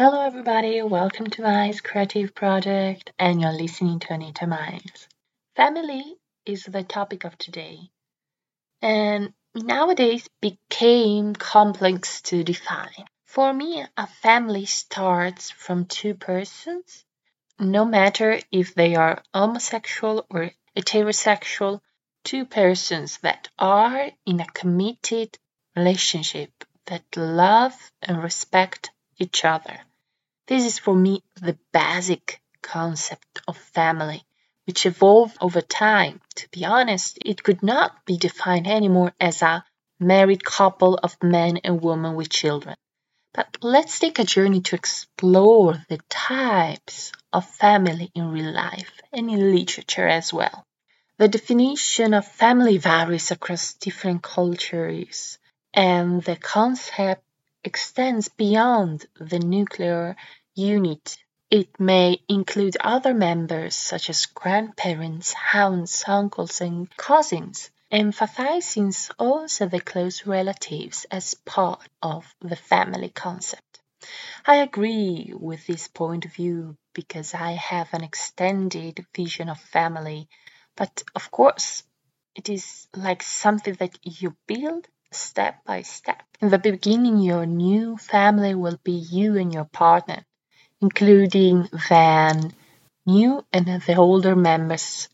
Hello, everybody. Welcome to my creative project, and you're listening to Anita Miles. Family is the topic of today, and nowadays became complex to define. For me, a family starts from two persons, no matter if they are homosexual or heterosexual, two persons that are in a committed relationship that love and respect each other. This is for me the basic concept of family, which evolved over time. To be honest, it could not be defined anymore as a married couple of men and women with children. But let's take a journey to explore the types of family in real life and in literature as well. The definition of family varies across different cultures, and the concept extends beyond the nuclear unit. It may include other members such as grandparents, aunts, uncles, and cousins, emphasizing also the close relatives as part of the family concept. I agree with this point of view because I have an extended vision of family, but of course, it is like something that you build step by step. In the beginning, your new family will be you and your partner, including then new and the older members,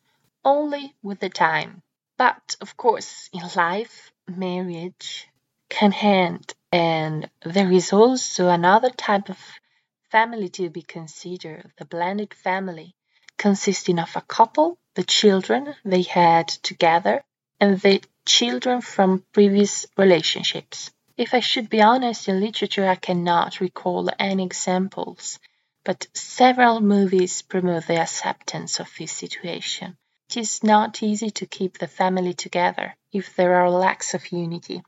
only with the time. But of course, in life, marriage can end, and there is also another type of family to be considered the blended family, consisting of a couple, the children they had together, and the children from previous relationships. If I should be honest, in literature I cannot recall any examples, but several movies promote the acceptance of this situation. It is not easy to keep the family together if there are lacks of unity.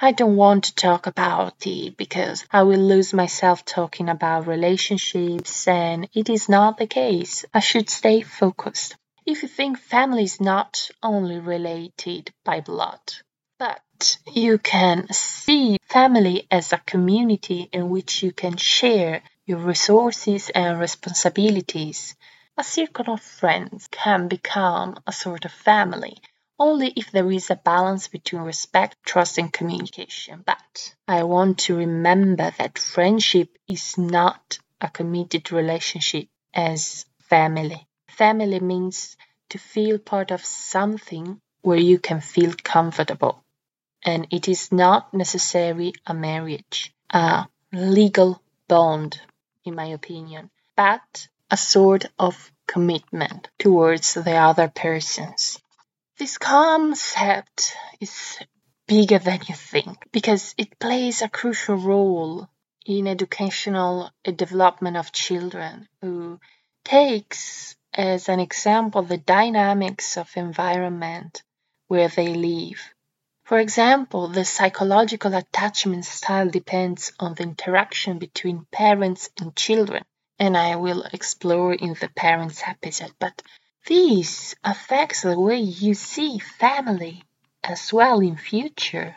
I don't want to talk about it because I will lose myself talking about relationships, and it is not the case. I should stay focused. If you think family is not only related by blood, but you can see family as a community in which you can share your resources and responsibilities. A circle of friends can become a sort of family only if there is a balance between respect, trust, and communication. But I want to remember that friendship is not a committed relationship as family. Family means to feel part of something where you can feel comfortable. And it is not necessarily a marriage, a legal bond, in my opinion, but a sort of commitment towards the other persons. This concept is bigger than you think because it plays a crucial role in educational development of children who takes as an example the dynamics of environment where they live. For example, the psychological attachment style depends on the interaction between parents and children, and I will explore in the parents episode, but this affects the way you see family as well in future.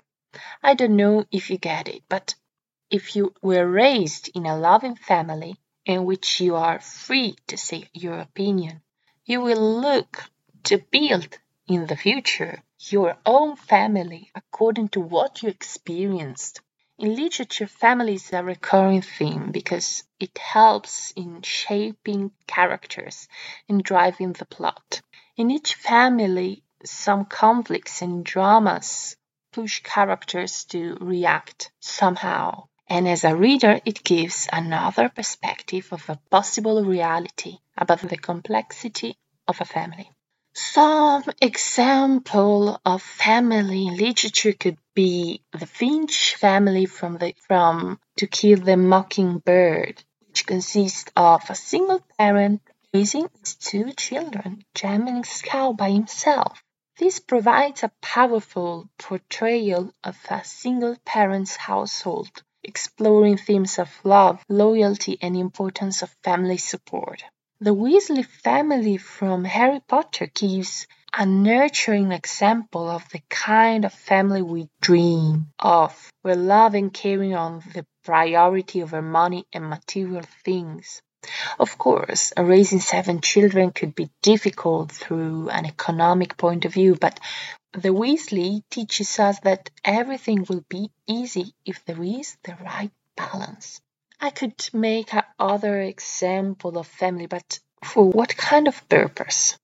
I don't know if you get it, but if you were raised in a loving family, in which you are free to say your opinion. You will look to build in the future your own family according to what you experienced. In literature, family is a recurring theme because it helps in shaping characters and driving the plot. In each family, some conflicts and dramas push characters to react somehow and as a reader it gives another perspective of a possible reality about the complexity of a family. Some example of family literature could be the Finch family from the from To Kill the Mockingbird, which consists of a single parent raising his two children, Jem and Scout by himself. This provides a powerful portrayal of a single parent's household exploring themes of love, loyalty, and importance of family support. The Weasley family from Harry Potter gives a nurturing example of the kind of family we dream of, where love and caring are the priority over money and material things. Of course, raising seven children could be difficult through an economic point of view, but the Weasley teaches us that everything will be easy if there is the right balance. I could make other example of family, but for what kind of purpose?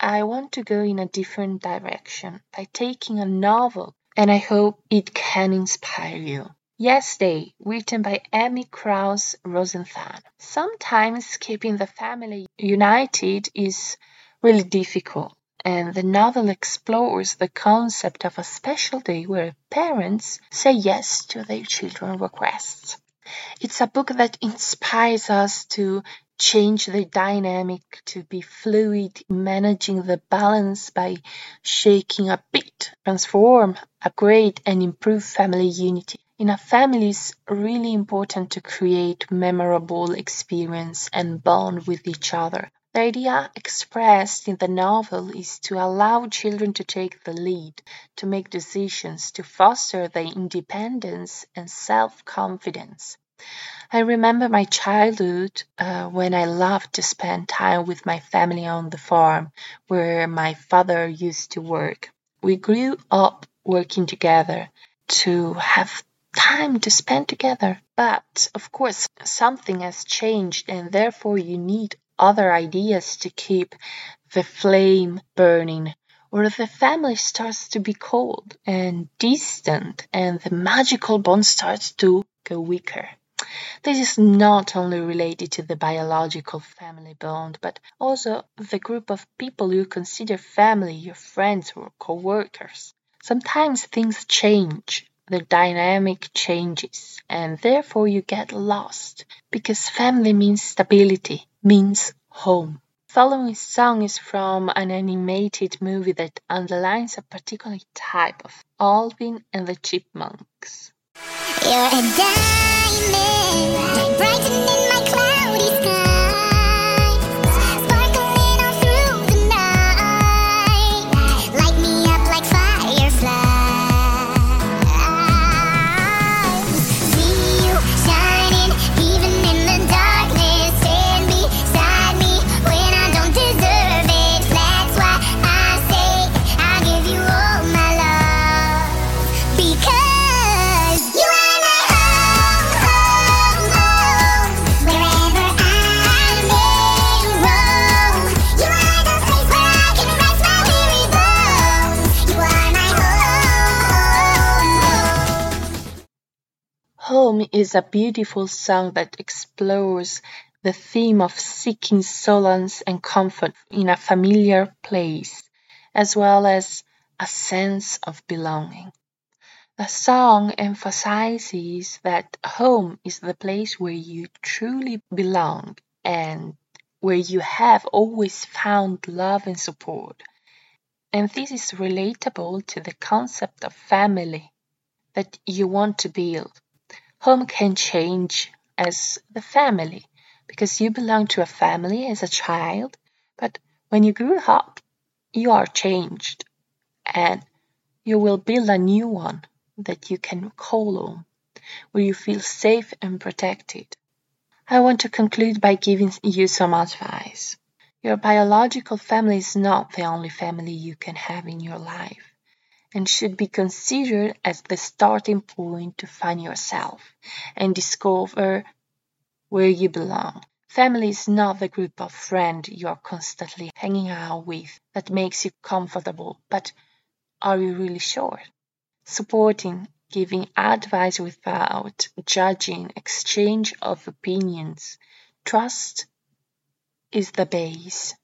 I want to go in a different direction by taking a novel, and I hope it can inspire you. Yesterday, written by Amy Krouse Rosenthal. Sometimes keeping the family united is really difficult, and the novel explores the concept of a special day where parents say yes to their children's requests. It's a book that inspires us to change the dynamic, to be fluid, managing the balance by shaking a bit, transform, upgrade, and improve family unity. In a family, it's really important to create memorable experience and bond with each other. The idea expressed in the novel is to allow children to take the lead, to make decisions, to foster their independence and self confidence. I remember my childhood uh, when I loved to spend time with my family on the farm where my father used to work. We grew up working together to have time to spend together. But of course, something has changed, and therefore, you need other ideas to keep the flame burning. Or the family starts to be cold and distant, and the magical bond starts to go weaker. This is not only related to the biological family bond, but also the group of people you consider family, your friends or co workers. Sometimes things change the dynamic changes and therefore you get lost because family means stability, means home. Following song is from an animated movie that underlines a particular type of Alvin and the Chipmunks. You're a diamond, brightening my cloudy sky. Is a beautiful song that explores the theme of seeking solace and comfort in a familiar place, as well as a sense of belonging. The song emphasizes that home is the place where you truly belong and where you have always found love and support. And this is relatable to the concept of family that you want to build. Home can change as the family because you belong to a family as a child, but when you grew up, you are changed and you will build a new one that you can call home, where you feel safe and protected. I want to conclude by giving you some advice. Your biological family is not the only family you can have in your life and should be considered as the starting point to find yourself and discover where you belong. Family is not the group of friends you are constantly hanging out with that makes you comfortable, but are you really sure? Supporting, giving advice without judging, exchange of opinions, trust is the base.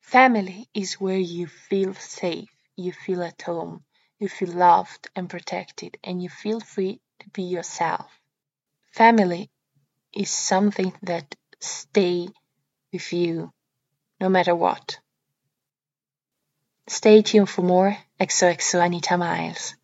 Family is where you feel safe, you feel at home, you feel loved and protected, and you feel free to be yourself. Family is something that stay with you no matter what. Stay tuned for more XOXO Anita Miles.